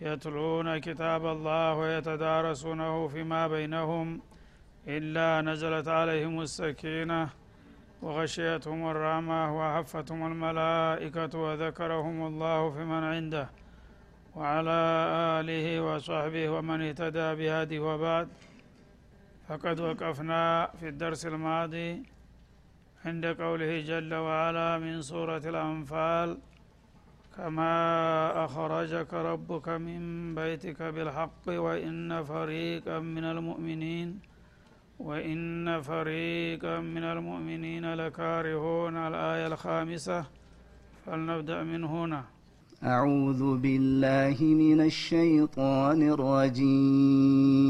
يتلون كتاب الله ويتدارسونه فيما بينهم إلا نزلت عليهم السكينة وغشيتهم الرحمة وحفتهم الملائكة وذكرهم الله في من عنده وعلى آله وصحبه ومن اهتدى بهذه وبعد. فقد وقفنا في الدرس الماضي عند قوله جل وعلا من سورة الأنفال كما أخرجك ربك من بيتك بالحق وإن فريقا من المؤمنين وإن فريقا من المؤمنين لكارهون الآية الخامسة فلنبدأ من هنا. أعوذ بالله من الشيطان الرجيم.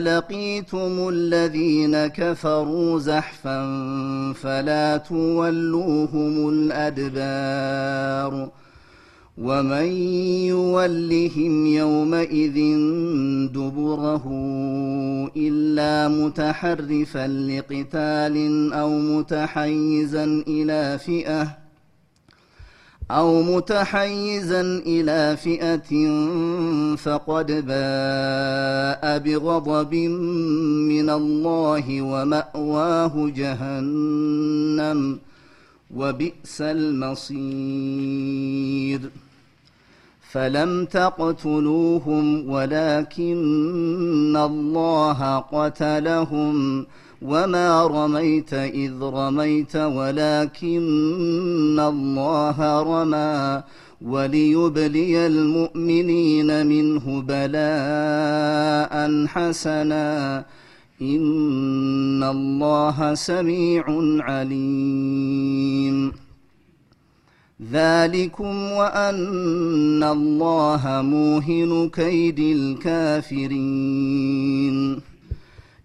لقيتم الذين كفروا زحفا فلا تولوهم الأدبار ومن يولهم يومئذ دبره الا متحرفا لقتال أو متحيزا إلى فئه أو متحيزا إلى فئة فقد باء بغضب من الله ومأواه جهنم وبئس المصير. فلم تقتلوهم ولكن الله قتلهم وما رميت اذ رميت ولكن الله رمى وليبلي المؤمنين منه بلاء حسنا ان الله سميع عليم ذلكم وان الله موهن كيد الكافرين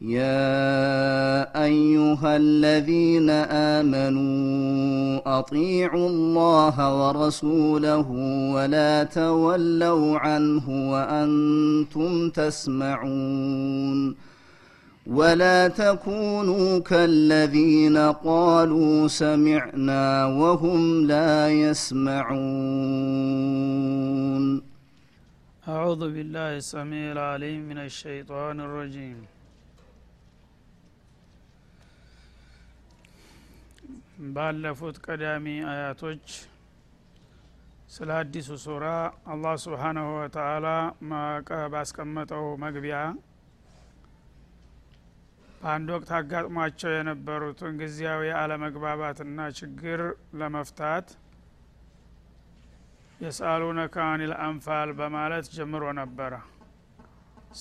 يا ايها الذين امنوا اطيعوا الله ورسوله ولا تولوا عنه وأنتم تسمعون ولا تكونوا كالذين قالوا سمعنا وهم لا يسمعون أعوذ بالله السميع العليم من الشيطان الرجيم. ባለፉት ቀዳሚ አያቶች ስለ አዲሱ ሱራ አላህ ስብሓናሁ ወተአላ ባስቀመጠው መግቢያ በአንድ ወቅት አጋጥሟቸው የነበሩትን ጊዜያዊ አለመግባባትና ችግር ለመፍታት የስአሉነከ አኒል አንፋል በማለት ጀምሮ ነበረ።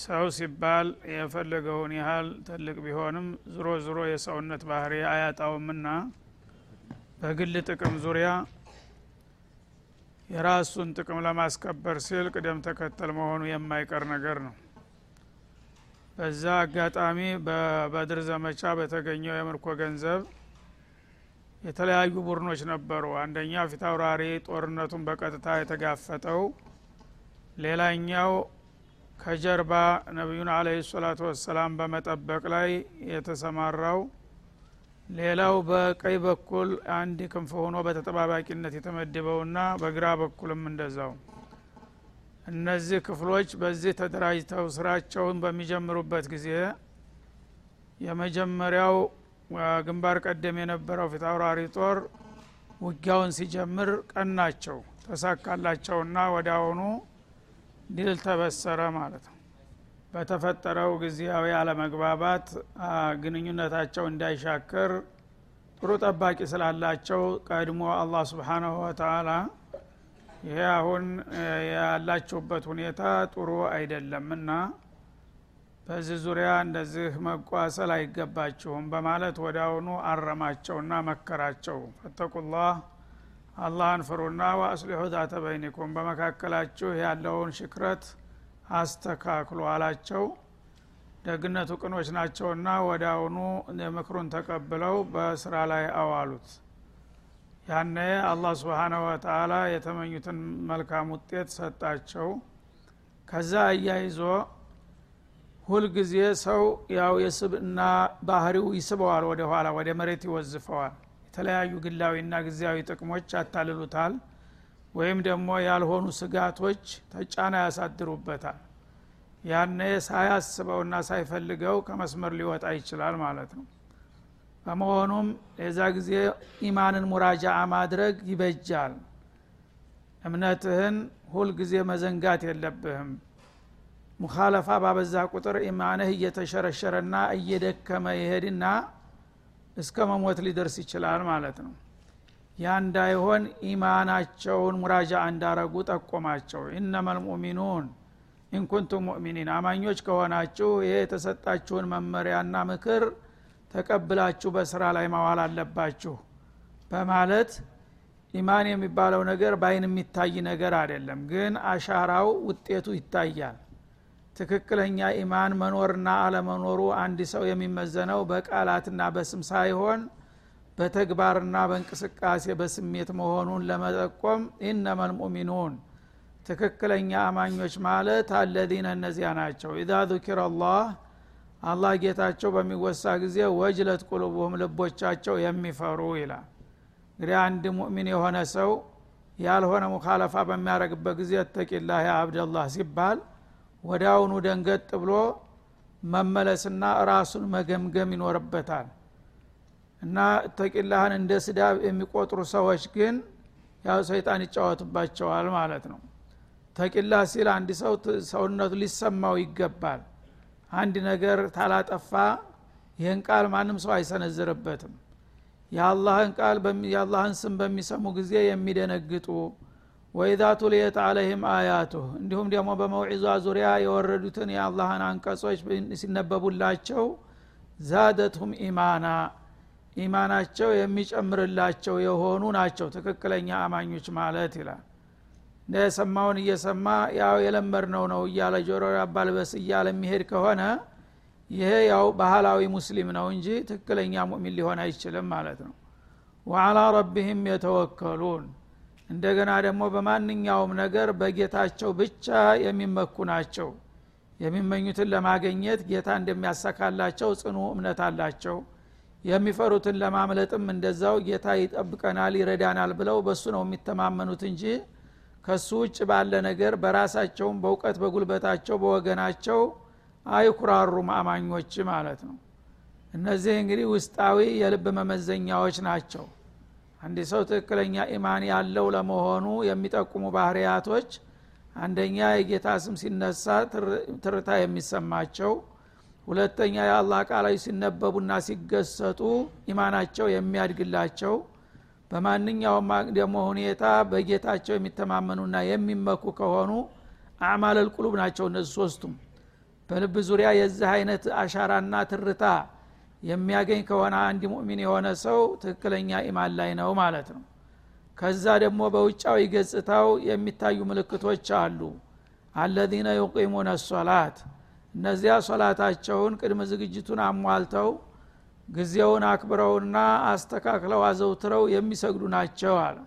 ሰው ሲባል የፈለገውን ያህል ትልቅ ቢሆንም ዝሮ ዝሮ የሰውነት ባህሪ አያጣውምና በግል ጥቅም ዙሪያ የራሱን ጥቅም ለማስከበር ሲል ቅደም ተከተል መሆኑ የማይቀር ነገር ነው። በዛ አጋጣሚ በበድር ዘመቻ በተገኘው የምርኮ ገንዘብ የተለያዩ ቡድኖች ነበሩ። አንደኛ ፊታውራሪ ጦርነቱን በቀጥታ የተጋፈጠው ሌላኛው ከጀርባ ነቢዩን አለህ ሰላቱ ወሰላም በመጠበቅ ላይ የተሰማራው ሌላው በቀኝ በኩል አንድ ክንፍ ሆኖ በተጠባባቂነት የተመደበውና በግራ በኩልም እንደዛው። እነዚህ ክፍሎች በዚህ ተደራጅተው ስራቸውን በሚጀምሩበት ጊዜ የመጀመሪያው ግንባር ቀደም የነበረው ፊታውራሪ ጦር ውጊያውን ሲጀምር ቀናቸው ተሳካላቸውና ወደ አሁኑ ድል ተበሰረ ማለት ነው በተፈጠረው ጊዜያዊ አለመግባባት ግንኙነታቸው እንዳይሻክር ጥሩ ጠባቂ ስላላቸው ቀድሞ አላህ ስብሓናሁ ወተአላ ይሄ አሁን ያላችሁበት ሁኔታ ጥሩ አይደለምና በዚህ ዙሪያ እንደዚህ መቋሰል አይገባችሁም በማለት ወደ አረማቸውና መከራቸው። ፈተቁላህ አላህን ፍሩና ወአስሊሑ ዛተ በይኒኩም። በመካከላችሁ ያለውን ሽክረት አስተካክሉ አላቸው። ደግነቱ ቅኖች ናቸውና ወደ አሁኑ ምክሩን ተቀብለው በስራ ላይ አዋሉት። ያነ አላህ ስብሓናሁ ወተአላ የተመኙትን መልካም ውጤት ሰጣቸው። ከዛ አያይዞ ሁልጊዜ ሰው ያው የስብና ባህሪው ይስበዋል ወደ ኋላ ወደ መሬት ይወዝፈዋል። የተለያዩ ግላዊና ጊዜያዊ ጥቅሞች ያታልሉታል ወይም ደግሞ ያልሆኑ ስጋቶች ተጫና ያሳድሩበታል። ያነ ሳያስበውና ሳይፈልገው ከመስመር ሊወጣ ይችላል ማለት ነው። በመሆኑም የዛ ጊዜ ኢማንን ሙራጃአ ማድረግ ይበጃል። እምነትህን ሁልጊዜ መዘንጋት የለብህም። ሙካለፋ ባበዛ ቁጥር ኢማንህ እየተሸረሸረና እየደከመ ይሄድና እስከ መሞት ሊደርስ ይችላል ማለት ነው ያ እንዳይሆን ኢማናቸውን ሙራጃ እንዳረጉ ጠቆማቸው። ኢነማ ልሙእሚኑን ኢንኩንቱም ሙእሚኒን አማኞች ከሆናችሁ ይሄ የተሰጣችሁን መመሪያና ምክር ተቀብላችሁ በስራ ላይ ማዋል አለባችሁ በማለት ኢማን የሚባለው ነገር በአይን የሚታይ ነገር አይደለም። ግን አሻራው ውጤቱ ይታያል። ትክክለኛ ኢማን መኖርና አለመኖሩ አንድ ሰው የሚመዘነው በቃላትና በስም ሳይሆን በተግባርና በእንቅስቃሴ በስሜት መሆኑን ለመጠቆም ኢነማ ልሙእሚኑን ትክክለኛ አማኞች ማለት አለዚነ እነዚያ ናቸው። ኢዛ ذኪረ አላህ አላህ ጌታቸው በሚወሳ ጊዜ ወጅለት ቁሉቡሁም ልቦቻቸው የሚፈሩ ይላል። እንግዲህ አንድ ሙእሚን የሆነ ሰው ያልሆነ ሙካለፋ በሚያደረግበት ጊዜ እተቂላህ ያ አብደላህ ሲባል ወዳውኑ ደንገጥ ብሎ መመለስና ራሱን መገምገም ይኖርበታል እና እተቂላህን እንደ ስዳብ የሚቆጥሩ ሰዎች ግን ያው ሰይጣን ይጫወትባቸዋል ማለት ነው። ተቂላህ ሲል አንድ ሰው ሰውነቱ ሊሰማው ይገባል። አንድ ነገር ታላጠፋ ይህን ቃል ማንም ሰው አይሰነዝርበትም። የአላህን ቃል የአላህን ስም በሚሰሙ ጊዜ የሚደነግጡ ወኢዛ ቱልየት አለህም አያቱህ እንዲሁም ደግሞ በመውዒዟ ዙሪያ የወረዱትን የአላህን አንቀጾች ሲነበቡላቸው ዛደትሁም ኢማና ኢማናቸው የሚጨምርላቸው የሆኑ ናቸው። ትክክለኛ አማኞች ማለት ይላል። የሰማውን እየሰማ ያው የለመድነው ነው እያለ ጆሮ ያባልበስ እያለ የሚሄድ ከሆነ ይሄ ያው ባህላዊ ሙስሊም ነው እንጂ ትክክለኛ ሙእሚን ሊሆን አይችልም ማለት ነው። ወአላ ረቢህም የተወከሉን እንደገና ደግሞ በማንኛውም ነገር በጌታቸው ብቻ የሚመኩ ናቸው። የሚመኙትን ለማገኘት ጌታ እንደሚያሳካላቸው ጽኑ እምነት አላቸው የሚፈሩትን ለማምለጥም እንደዛው ጌታ ይጠብቀናል ይረዳናል ብለው በሱ ነው የሚተማመኑት እንጂ ከሱ ውጭ ባለ ነገር በራሳቸውም በእውቀት በጉልበታቸው በወገናቸው አይኩራሩም አማኞች ማለት ነው። እነዚህ እንግዲህ ውስጣዊ የልብ መመዘኛዎች ናቸው። አንድ ሰው ትክክለኛ ኢማን ያለው ለመሆኑ የሚጠቁሙ ባህርያቶች አንደኛ የጌታ ስም ሲነሳ ትርታ የሚሰማቸው ሁለተኛ የአላህ ቃላዊ ሲነበቡና ሲገሰጡ ኢማናቸው የሚያድግላቸው በማንኛውም ደግሞ ሁኔታ በጌታቸው የሚተማመኑና የሚመኩ ከሆኑ አዕማለል ቁሉብ ናቸው እነዚህ ሶስቱም። በልብ ዙሪያ የዚህ አይነት አሻራና ትርታ የሚያገኝ ከሆነ አንድ ሙእሚን የሆነ ሰው ትክክለኛ ኢማን ላይ ነው ማለት ነው። ከዛ ደግሞ በውጫዊ ገጽታው የሚታዩ ምልክቶች አሉ። አለዚነ ዩቂሙነ ሶላት እነዚያ ሶላታቸውን ቅድመ ዝግጅቱን አሟልተው ጊዜውን አክብረውና አስተካክለው አዘውትረው የሚሰግዱ ናቸው አለ።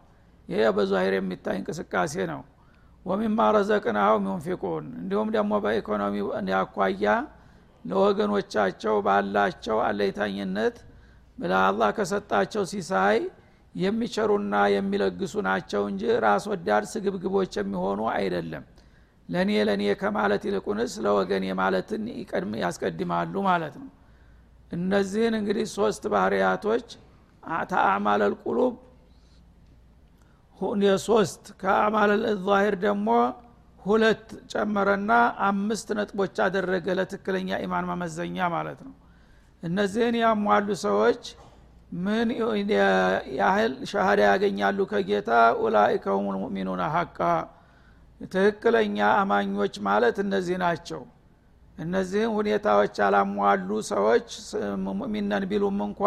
ይሄ በዛሂር የሚታይ እንቅስቃሴ ነው። ወሚማ ረዘቅናሁም ዩንፊቁን እንዲሁም ደግሞ በኢኮኖሚ ያኳያ ለወገኖቻቸው ባላቸው አለይታኝነት ለአላህ ከሰጣቸው ሲሳይ የሚቸሩና የሚለግሱ ናቸው እንጂ ራስ ወዳድ ስግብግቦች የሚሆኑ አይደለም ለእኔ ለእኔ ከማለት ይልቁንስ ለወገን የማለትን ይቀድም ያስቀድማሉ ማለት ነው። እነዚህን እንግዲህ ሶስት ባህርያቶች ተአማለል ቁሉብ የሶስት ከአማለል ዛሂር ደግሞ ሁለት ጨመረና አምስት ነጥቦች አደረገ ለትክክለኛ ኢማን መመዘኛ ማለት ነው። እነዚህን ያሟሉ ሰዎች ምን ያህል ሻሃዳ ያገኛሉ ከጌታ? ኡላይከ ሁም ልሙእሚኑን ሀቃ ትክክለኛ አማኞች ማለት እነዚህ ናቸው። እነዚህም ሁኔታዎች ያላሟሉ ሰዎች ሙእሚነን ቢሉም እንኳ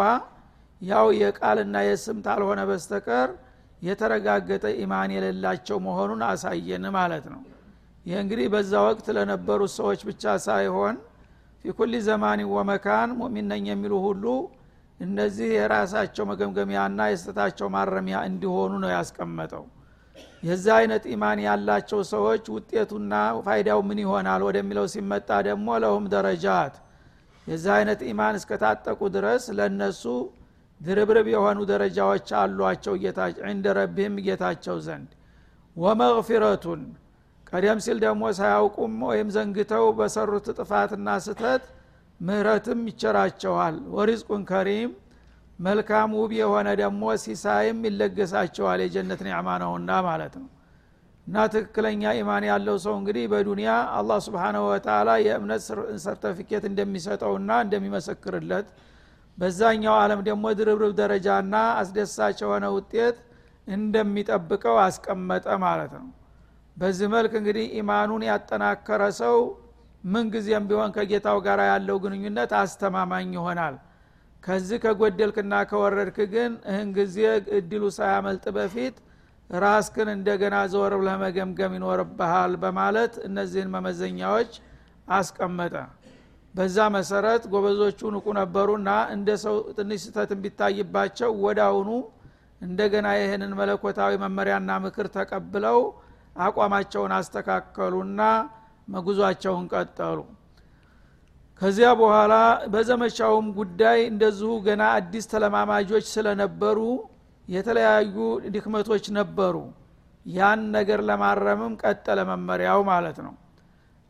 ያው የቃልና የስም ታልሆነ በስተቀር የተረጋገጠ ኢማን የሌላቸው መሆኑን አሳየን ማለት ነው። ይህ እንግዲህ በዛ ወቅት ለነበሩ ሰዎች ብቻ ሳይሆን ፊኩል ዘማን ወመካን ሙእሚን ነኝ የሚሉ ሁሉ እነዚህ የራሳቸው መገምገሚያና የስተታቸው ማረሚያ እንዲሆኑ ነው ያስቀመጠው የዛ አይነት ኢማን ያላቸው ሰዎች ውጤቱና ፋይዳው ምን ይሆናል ወደሚለው ሲመጣ ደግሞ ለሁም ደረጃት። የዛ አይነት ኢማን እስከታጠቁ ድረስ ለእነሱ ድርብርብ የሆኑ ደረጃዎች አሏቸው እንደ ረቢህም ጌታቸው ዘንድ። ወመግፊረቱን ቀደም ሲል ደግሞ ሳያውቁም ወይም ዘንግተው በሰሩት ጥፋትና ስተት ምህረትም ይቸራቸዋል። ወሪዝቁን ከሪም መልካም ውብ የሆነ ደግሞ ሲሳይም ይለገሳቸዋል። የጀነት ኒዕማ ነውና ማለት ነው። እና ትክክለኛ ኢማን ያለው ሰው እንግዲህ በዱንያ አላህ ስብሓናሁ ወተላ የእምነት ሰርተፊኬት እንደሚሰጠውና እንደሚመሰክርለት በዛኛው አለም ደግሞ ድርብርብ ደረጃና አስደሳች የሆነ ውጤት እንደሚጠብቀው አስቀመጠ ማለት ነው። በዚህ መልክ እንግዲህ ኢማኑን ያጠናከረ ሰው ምንጊዜም ቢሆን ከጌታው ጋር ያለው ግንኙነት አስተማማኝ ይሆናል ከዚህ ከጎደልክና ከወረድክ ግን እህን ጊዜ እድሉ ሳያመልጥ በፊት ራስክን እንደገና ዘወር ብለህ መገምገም ይኖርብሃል በማለት እነዚህን መመዘኛዎች አስቀመጠ። በዛ መሰረት ጎበዞቹ ንቁ ነበሩና እንደ ሰው ትንሽ ስተት ቢታይባቸው ወዳውኑ እንደገና ይህንን መለኮታዊ መመሪያና ምክር ተቀብለው አቋማቸውን አስተካከሉና መጉዟቸውን ቀጠሉ ከዚያ በኋላ በዘመቻውም ጉዳይ እንደዚሁ ገና አዲስ ተለማማጆች ስለነበሩ የተለያዩ ድክመቶች ነበሩ። ያን ነገር ለማረምም ቀጠለ መመሪያው ማለት ነው።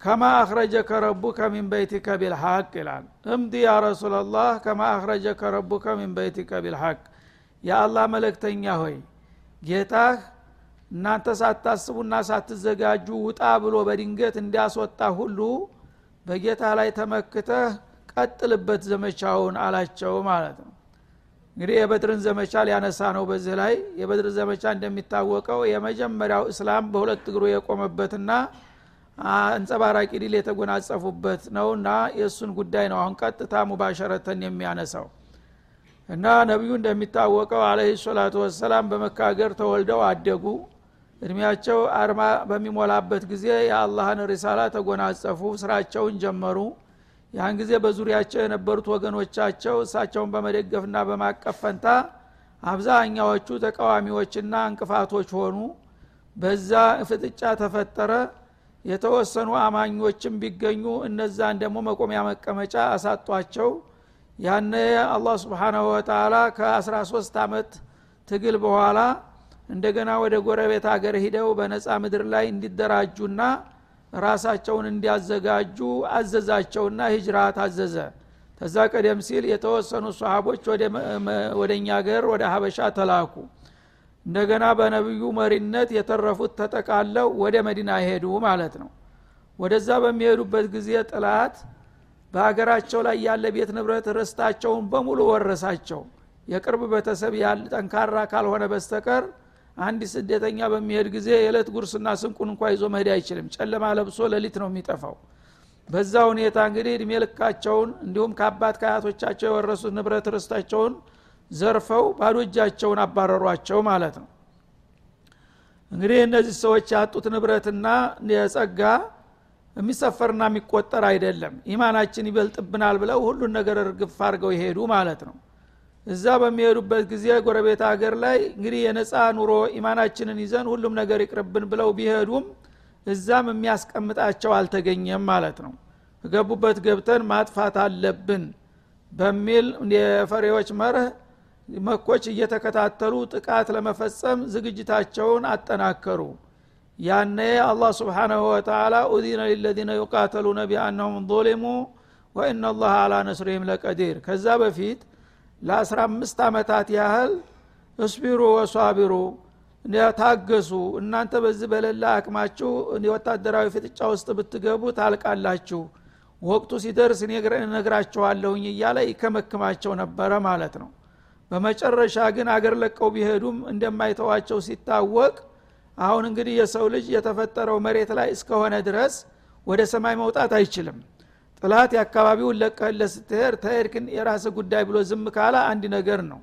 ከማ አክረጀከ ረቡከ ሚን በይቲከ ቢልሐቅ ይላል። እምዲ ያ ረሱላላህ ከማ አክረጀከ ረቡከ ሚን በይቲከ ቢልሐቅ። የአላህ መለክተኛ ሆይ ጌታህ እናንተ ሳታስቡና ሳትዘጋጁ ውጣ ብሎ በድንገት እንዲያስወጣ ሁሉ በጌታ ላይ ተመክተህ ቀጥልበት ዘመቻውን አላቸው ማለት ነው። እንግዲህ የበድርን ዘመቻ ሊያነሳ ነው በዚህ ላይ። የበድር ዘመቻ እንደሚታወቀው የመጀመሪያው እስላም በሁለት እግሩ የቆመበትና አንጸባራቂ ድል የተጎናጸፉበት ነውና የእሱን ጉዳይ ነው አሁን ቀጥታ ሙባሸረተን የሚያነሳው። እና ነቢዩ እንደሚታወቀው አለህ ሰላቱ ወሰላም በመካገር ተወልደው አደጉ እድሜያቸው አርማ በሚሞላበት ጊዜ የአላህን ሪሳላ ተጎናጸፉ ስራቸውን ጀመሩ። ያን ጊዜ በዙሪያቸው የነበሩት ወገኖቻቸው እሳቸውን በመደገፍና በማቀፍ ፈንታ አብዛኛዎቹ ተቃዋሚዎችና እንቅፋቶች ሆኑ። በዛ ፍጥጫ ተፈጠረ። የተወሰኑ አማኞችም ቢገኙ እነዛን ደግሞ መቆሚያ መቀመጫ አሳጧቸው። ያነ አላህ ስብሓናሁ ወተላ ከ13 አመት ትግል በኋላ እንደገና ወደ ጎረቤት ሀገር ሂደው በነፃ ምድር ላይ እንዲደራጁና ራሳቸውን እንዲያዘጋጁ አዘዛቸውና ሂጅራ ታዘዘ ተዛ ቀደም ሲል የተወሰኑ ሰሃቦች ወደ እኛ ሀገር ወደ ሀበሻ ተላኩ። እንደገና በነቢዩ መሪነት የተረፉት ተጠቃለው ወደ መዲና ሄዱ ማለት ነው። ወደዛ በሚሄዱበት ጊዜ ጥላት በሀገራቸው ላይ ያለ ቤት ንብረት ርስታቸውን በሙሉ ወረሳቸው። የቅርብ ቤተሰብ ያለ ጠንካራ ካልሆነ በስተቀር አንድ ስደተኛ በሚሄድ ጊዜ የዕለት ጉርስና ስንቁን እንኳ ይዞ መሄድ አይችልም። ጨለማ ለብሶ ሌሊት ነው የሚጠፋው። በዛ ሁኔታ እንግዲህ እድሜ ልካቸውን እንዲሁም ከአባት ከአያቶቻቸው የወረሱት ንብረት ርስታቸውን ዘርፈው ባዶ እጃቸውን አባረሯቸው ማለት ነው። እንግዲህ እነዚህ ሰዎች ያጡት ንብረትና የጸጋ የሚሰፈርና የሚቆጠር አይደለም። ኢማናችን ይበልጥብናል ብለው ሁሉን ነገር እርግፍ አድርገው ይሄዱ ማለት ነው እዛ በሚሄዱበት ጊዜ ጎረቤት ሀገር ላይ እንግዲህ የነፃ ኑሮ ኢማናችንን ይዘን ሁሉም ነገር ይቅርብን ብለው ቢሄዱም እዛም የሚያስቀምጣቸው አልተገኘም ማለት ነው። ገቡበት ገብተን ማጥፋት አለብን በሚል የፈሬዎች መርህ መኮች እየተከታተሉ ጥቃት ለመፈጸም ዝግጅታቸውን አጠናከሩ። ያነ አላህ ስብሓናሁ ወተላ ኡዚነ ሊለዚነ ዩቃተሉነ ቢአነሁም ظሊሙ ወኢና አላ ነስሪህም ለቀዲር። ከዛ በፊት ለአስራ አምስት ዓመታት ያህል እስቢሩ ወሷቢሩ ታገሱ እናንተ በዚህ በሌላ አቅማችሁ የወታደራዊ ፍጥጫ ውስጥ ብትገቡ ታልቃላችሁ። ወቅቱ ሲደርስ እነግራችኋለሁኝ እያለ ይከመክማቸው ነበረ ማለት ነው። በመጨረሻ ግን አገር ለቀው ቢሄዱም እንደማይተዋቸው ሲታወቅ አሁን እንግዲህ የሰው ልጅ የተፈጠረው መሬት ላይ እስከሆነ ድረስ ወደ ሰማይ መውጣት አይችልም ጥላት የአካባቢውን ለቀህለት ስትሄድ ተሄድክን የራስ ጉዳይ ብሎ ዝም ካለ አንድ ነገር ነው።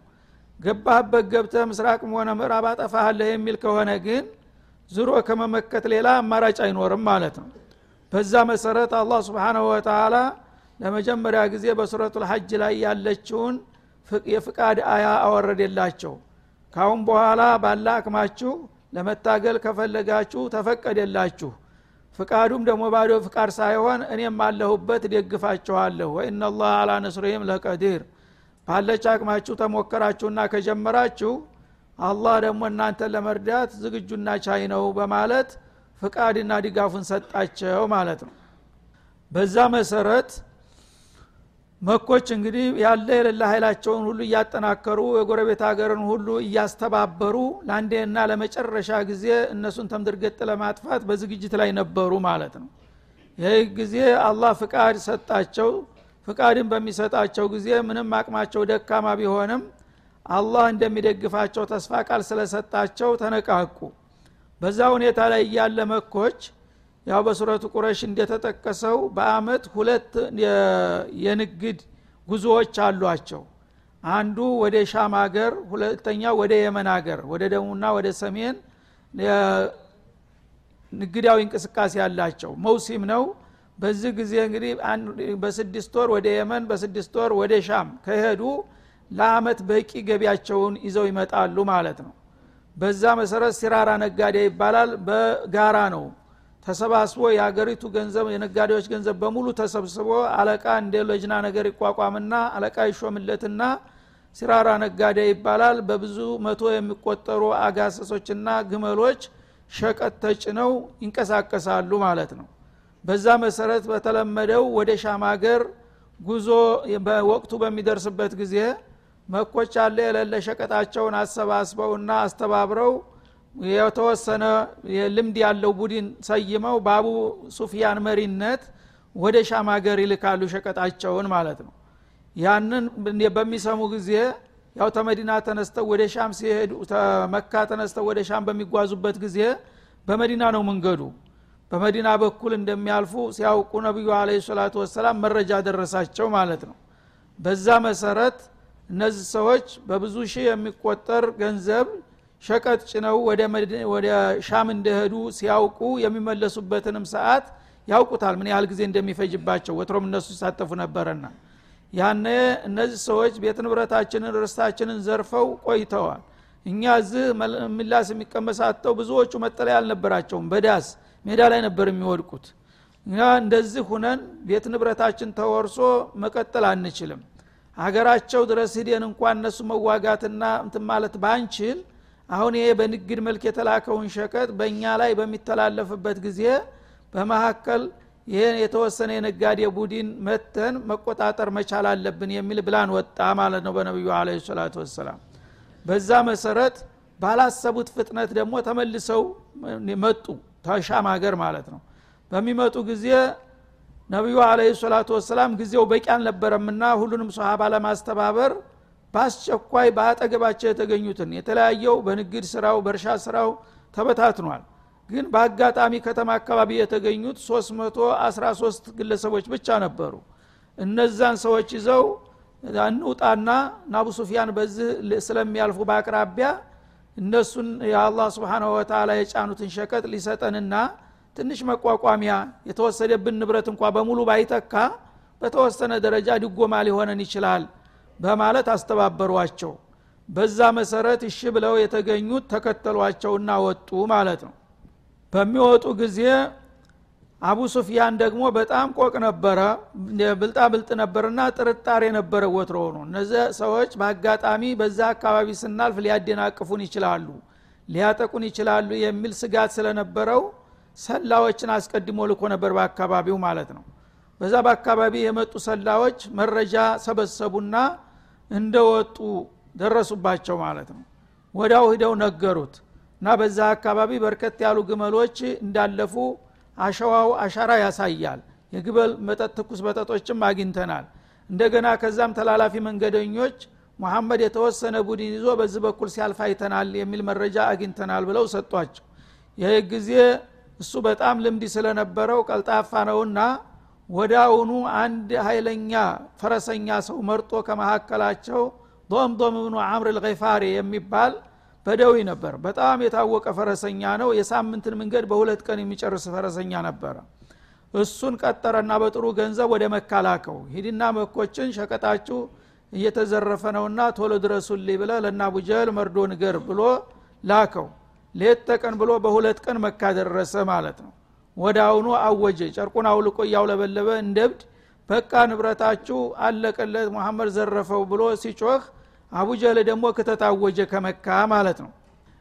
ገባህበት ገብተህ ምስራቅም ሆነ ምዕራብ አጠፋሃለህ የሚል ከሆነ ግን ዝሮ ከመመከት ሌላ አማራጭ አይኖርም ማለት ነው። በዛ መሰረት አላህ ስብሓናሁ ወተላ ለመጀመሪያ ጊዜ በሱረቱ ልሐጅ ላይ ያለችውን የፍቃድ አያ አወረደላቸው። ካሁን በኋላ ባላ አቅማችሁ ለመታገል ከፈለጋችሁ ተፈቀደላችሁ ፍቃዱም ደግሞ ባዶ ፍቃድ ሳይሆን እኔም አለሁበት ደግፋችኋለሁ። ወኢናላህ አላ ነስሪህም ለቀዲር። ባለች አቅማችሁ ተሞከራችሁና ከጀመራችሁ አላህ ደግሞ እናንተን ለመርዳት ዝግጁና ቻይ ነው በማለት ፍቃድና ድጋፉን ሰጣቸው ማለት ነው። በዛ መሰረት መኮች እንግዲህ ያለ የሌለ ኃይላቸውን ሁሉ እያጠናከሩ የጎረቤት ሀገርን ሁሉ እያስተባበሩ ለአንዴና ለመጨረሻ ጊዜ እነሱን ተምድርገጥ ለማጥፋት በዝግጅት ላይ ነበሩ ማለት ነው። ይህ ጊዜ አላህ ፍቃድ ሰጣቸው። ፍቃድን በሚሰጣቸው ጊዜ ምንም አቅማቸው ደካማ ቢሆንም አላህ እንደሚደግፋቸው ተስፋ ቃል ስለሰጣቸው ተነቃቁ። በዛ ሁኔታ ላይ እያለ መኮች ያው በሱረቱ ቁረሽ እንደተጠቀሰው በአመት ሁለት የንግድ ጉዞዎች አሏቸው። አንዱ ወደ ሻም ሀገር ሁለተኛው ወደ የመን ሀገር ወደ ደቡብና ወደ ሰሜን ንግዳዊ እንቅስቃሴ ያላቸው መውሲም ነው። በዚህ ጊዜ እንግዲህ በስድስት ወር ወደ የመን በስድስት ወር ወደ ሻም ከሄዱ ለአመት በቂ ገቢያቸውን ይዘው ይመጣሉ ማለት ነው። በዛ መሰረት ሲራራ ነጋዴ ይባላል። በጋራ ነው ተሰባስቦ የሀገሪቱ ገንዘብ የነጋዴዎች ገንዘብ በሙሉ ተሰብስቦ አለቃ እንደ ለጅና ነገር ይቋቋምና አለቃ ይሾምለትና ሲራራ ነጋዴ ይባላል። በብዙ መቶ የሚቆጠሩ አጋሰሶችና ግመሎች ሸቀጥ ተጭነው ይንቀሳቀሳሉ ማለት ነው። በዛ መሰረት በተለመደው ወደ ሻም ሀገር ጉዞ በወቅቱ በሚደርስበት ጊዜ መኮች አለ የሌለ ሸቀጣቸውን አሰባስበውና አስተባብረው የተወሰነ ልምድ ያለው ቡድን ሰይመው በአቡ ሱፊያን መሪነት ወደ ሻም ሀገር ይልካሉ ሸቀጣቸውን ማለት ነው። ያንን በሚሰሙ ጊዜ ያው ተመዲና ተነስተው ወደ ሻም ሲሄዱ ተመካ ተነስተው ወደ ሻም በሚጓዙበት ጊዜ በመዲና ነው መንገዱ። በመዲና በኩል እንደሚያልፉ ሲያውቁ ነቢዩ አለ ሰላቱ ወሰላም መረጃ ደረሳቸው ማለት ነው። በዛ መሰረት እነዚህ ሰዎች በብዙ ሺህ የሚቆጠር ገንዘብ ሸቀጥ ጭነው ወደ ሻም እንደሄዱ ሲያውቁ የሚመለሱበትንም ሰዓት ያውቁታል። ምን ያህል ጊዜ እንደሚፈጅባቸው። ወትሮም እነሱ ሲሳተፉ ነበረና። ያነ እነዚህ ሰዎች ቤት ንብረታችንን ርስታችንን ዘርፈው ቆይተዋል። እኛ እዚህ ምላስ የሚቀመሳተው ብዙዎቹ መጠለያ አልነበራቸውም። በዳስ ሜዳ ላይ ነበር የሚወድቁት። እኛ እንደዚህ ሁነን ቤት ንብረታችን ተወርሶ መቀጠል አንችልም። ሀገራቸው ድረስ ሂደን እንኳን እነሱ መዋጋትና እንትን ማለት ባንችል አሁን ይሄ በንግድ መልክ የተላከውን ሸቀጥ በእኛ ላይ በሚተላለፍበት ጊዜ በመካከል ይህን የተወሰነ የነጋዴ ቡድን መተን መቆጣጠር መቻል አለብን የሚል ብላን ወጣ ማለት ነው በነቢዩ አለ ሰላቱ ወሰላም። በዛ መሰረት ባላሰቡት ፍጥነት ደግሞ ተመልሰው መጡ ተሻም ሀገር ማለት ነው። በሚመጡ ጊዜ ነቢዩ አለ ሰላቱ ወሰላም ጊዜው በቂ አልነበረምና ሁሉንም ሰሃባ ለማስተባበር በአስቸኳይ በአጠገባቸው የተገኙትን የተለያየው በንግድ ስራው በእርሻ ስራው ተበታትኗል። ግን በአጋጣሚ ከተማ አካባቢ የተገኙት 313 ግለሰቦች ብቻ ነበሩ። እነዛን ሰዎች ይዘው እንውጣና ናቡ ሱፊያን በዚህ ስለሚያልፉ በአቅራቢያ እነሱን የአላህ ስብሓንሁ ወተላ የጫኑትን ሸቀጥ ሊሰጠንና ትንሽ መቋቋሚያ የተወሰደብን ንብረት እንኳ በሙሉ ባይተካ በተወሰነ ደረጃ ድጎማ ሊሆነን ይችላል በማለት አስተባበሯቸው። በዛ መሰረት እሺ ብለው የተገኙት ተከተሏቸውና ወጡ ማለት ነው። በሚወጡ ጊዜ አቡ ሱፊያን ደግሞ በጣም ቆቅ ነበረ ብልጣ ብልጥ ነበርና ጥርጣሬ ነበረ ወትሮ ሆኖ። እነዚህ ሰዎች በአጋጣሚ በዛ አካባቢ ስናልፍ ሊያደናቅፉን ይችላሉ ሊያጠቁን ይችላሉ የሚል ስጋት ስለነበረው ሰላዎችን አስቀድሞ ልኮ ነበር በአካባቢው ማለት ነው። በዛ በአካባቢ የመጡ ሰላዎች መረጃ ሰበሰቡና እንደወጡ ደረሱባቸው ማለት ነው። ወዳው ሂደው ነገሩት። እና በዛ አካባቢ በርከት ያሉ ግመሎች እንዳለፉ አሸዋው አሻራ ያሳያል። የግበል መጠጥ ትኩስ መጠጦችም አግኝተናል። እንደገና ከዛም ተላላፊ መንገደኞች ሙሐመድ የተወሰነ ቡድን ይዞ በዚህ በኩል ሲያልፍ አይተናል የሚል መረጃ አግኝተናል ብለው ሰጧቸው። ይህ ጊዜ እሱ በጣም ልምድ ስለነበረው ቀልጣፋ ነውና አሁኑ አንድ ኃይለኛ ፈረሰኛ ሰው መርጦ ከመካከላቸው ዶምዶም ብኑ አምር ልፋሪ የሚባል በደዊ ነበር። በጣም የታወቀ ፈረሰኛ ነው። የሳምንትን መንገድ በሁለት ቀን የሚጨርስ ፈረሰኛ ነበረ እሱን ቀጠረና በጥሩ ገንዘብ ወደ መካ ላከው። ሂድና መኮችን ሸቀጣችሁ እየተዘረፈ ነውና ቶሎ ድረሱልኝ ብለ ለናቡጀል መርዶ ንገር ብሎ ላከው። ሌት ተቀን ብሎ በሁለት ቀን መካ ደረሰ ማለት ነው ወደ አሁኑ አወጀ። ጨርቁን አውልቆ እያውለበለበ እንደብድ በቃ ንብረታችሁ አለቀለት መሐመድ ዘረፈው ብሎ ሲጮህ አቡጀል ደግሞ ክተት አወጀ ከመካ ማለት ነው።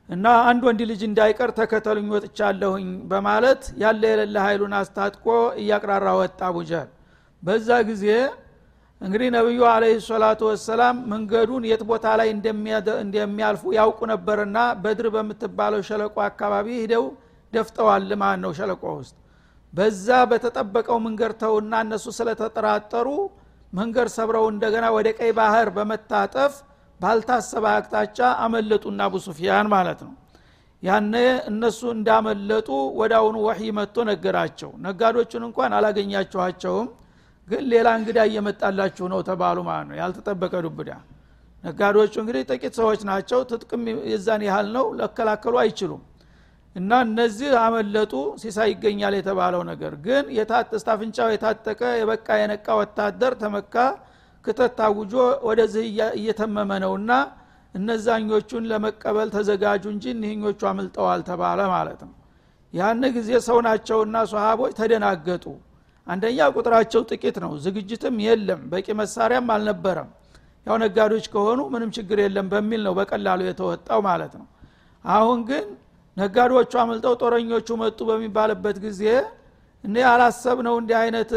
እና አንድ ወንድ ልጅ እንዳይቀር ተከተሉኝ ወጥቻለሁኝ በማለት ያለ የሌለ ኃይሉን አስታጥቆ እያቅራራ ወጣ አቡጀል በዛ ጊዜ እንግዲህ ነቢዩ አለህ ሰላቱ ወሰላም መንገዱን የት ቦታ ላይ እንደሚያልፉ ያውቁ ነበርና በድር በምትባለው ሸለቆ አካባቢ ሂደው ደፍጠዋል ማን ነው ሸለቆ ውስጥ? በዛ በተጠበቀው መንገድ ተውና እነሱ ስለተጠራጠሩ መንገድ ሰብረው እንደገና ወደ ቀይ ባህር በመታጠፍ ባልታሰበ አቅጣጫ አመለጡና አቡ ማለት ነው። ያነ እነሱ እንዳመለጡ ወደ አሁኑ ወህይ መጥቶ ነገራቸው። ነጋዶቹን እንኳን አላገኛችኋቸውም ግን ሌላ እንግዳ እየመጣላችሁ ነው ተባሉ ማለት ነው። ያልተጠበቀ ዱብዳ። ነጋዴዎቹ እንግዲህ ጥቂት ሰዎች ናቸው ትጥቅም የዛን ያህል ነው ለከላከሉ አይችሉም እና እነዚህ አመለጡ ሲሳይ ይገኛል የተባለው ነገር ግን ስታፍንጫው የታጠቀ የበቃ የነቃ ወታደር ተመካ ክተት ታውጆ ወደዚህ እየተመመ ነውና እነዛኞቹን ለመቀበል ተዘጋጁ እንጂ እኒህኞቹ አምልጠዋል ተባለ ማለት ነው። ያን ጊዜ ሰው ናቸውና ሶሃቦች ተደናገጡ። አንደኛ ቁጥራቸው ጥቂት ነው። ዝግጅትም የለም። በቂ መሳሪያም አልነበረም። ያው ነጋዴዎች ከሆኑ ምንም ችግር የለም በሚል ነው በቀላሉ የተወጣው ማለት ነው። አሁን ግን ነጋዴዎቹ አምልጠው ጦረኞቹ መጡ በሚባልበት ጊዜ እኔ አላሰብ ነው እንዲህ አይነት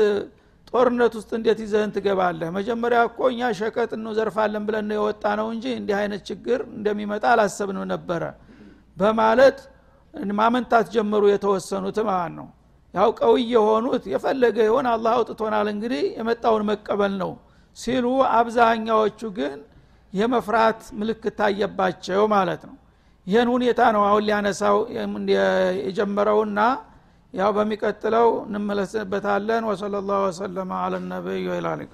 ጦርነት ውስጥ እንዴት ይዘህን ትገባለህ? መጀመሪያ እኮ እኛ ሸቀጥ እንዘርፋለን ብለን ነው የወጣ ነው እንጂ እንዲህ አይነት ችግር እንደሚመጣ አላሰብንም ነበረ። በማለት ማመንታት ጀመሩ የተወሰኑት ማለት ነው። ያው ቀውይ የሆኑት የፈለገ ይሆን አላህ አውጥቶናል እንግዲህ የመጣውን መቀበል ነው ሲሉ አብዛኛዎቹ ግን የመፍራት ምልክት ታየባቸው ማለት ነው ይህን ሁኔታ ነው አሁን ሊያነሳው የጀመረውና ያው በሚቀጥለው እንመለስበታለን። ወሰለ ላሁ ወሰለማ አለ ነቢይ ወላሊቃ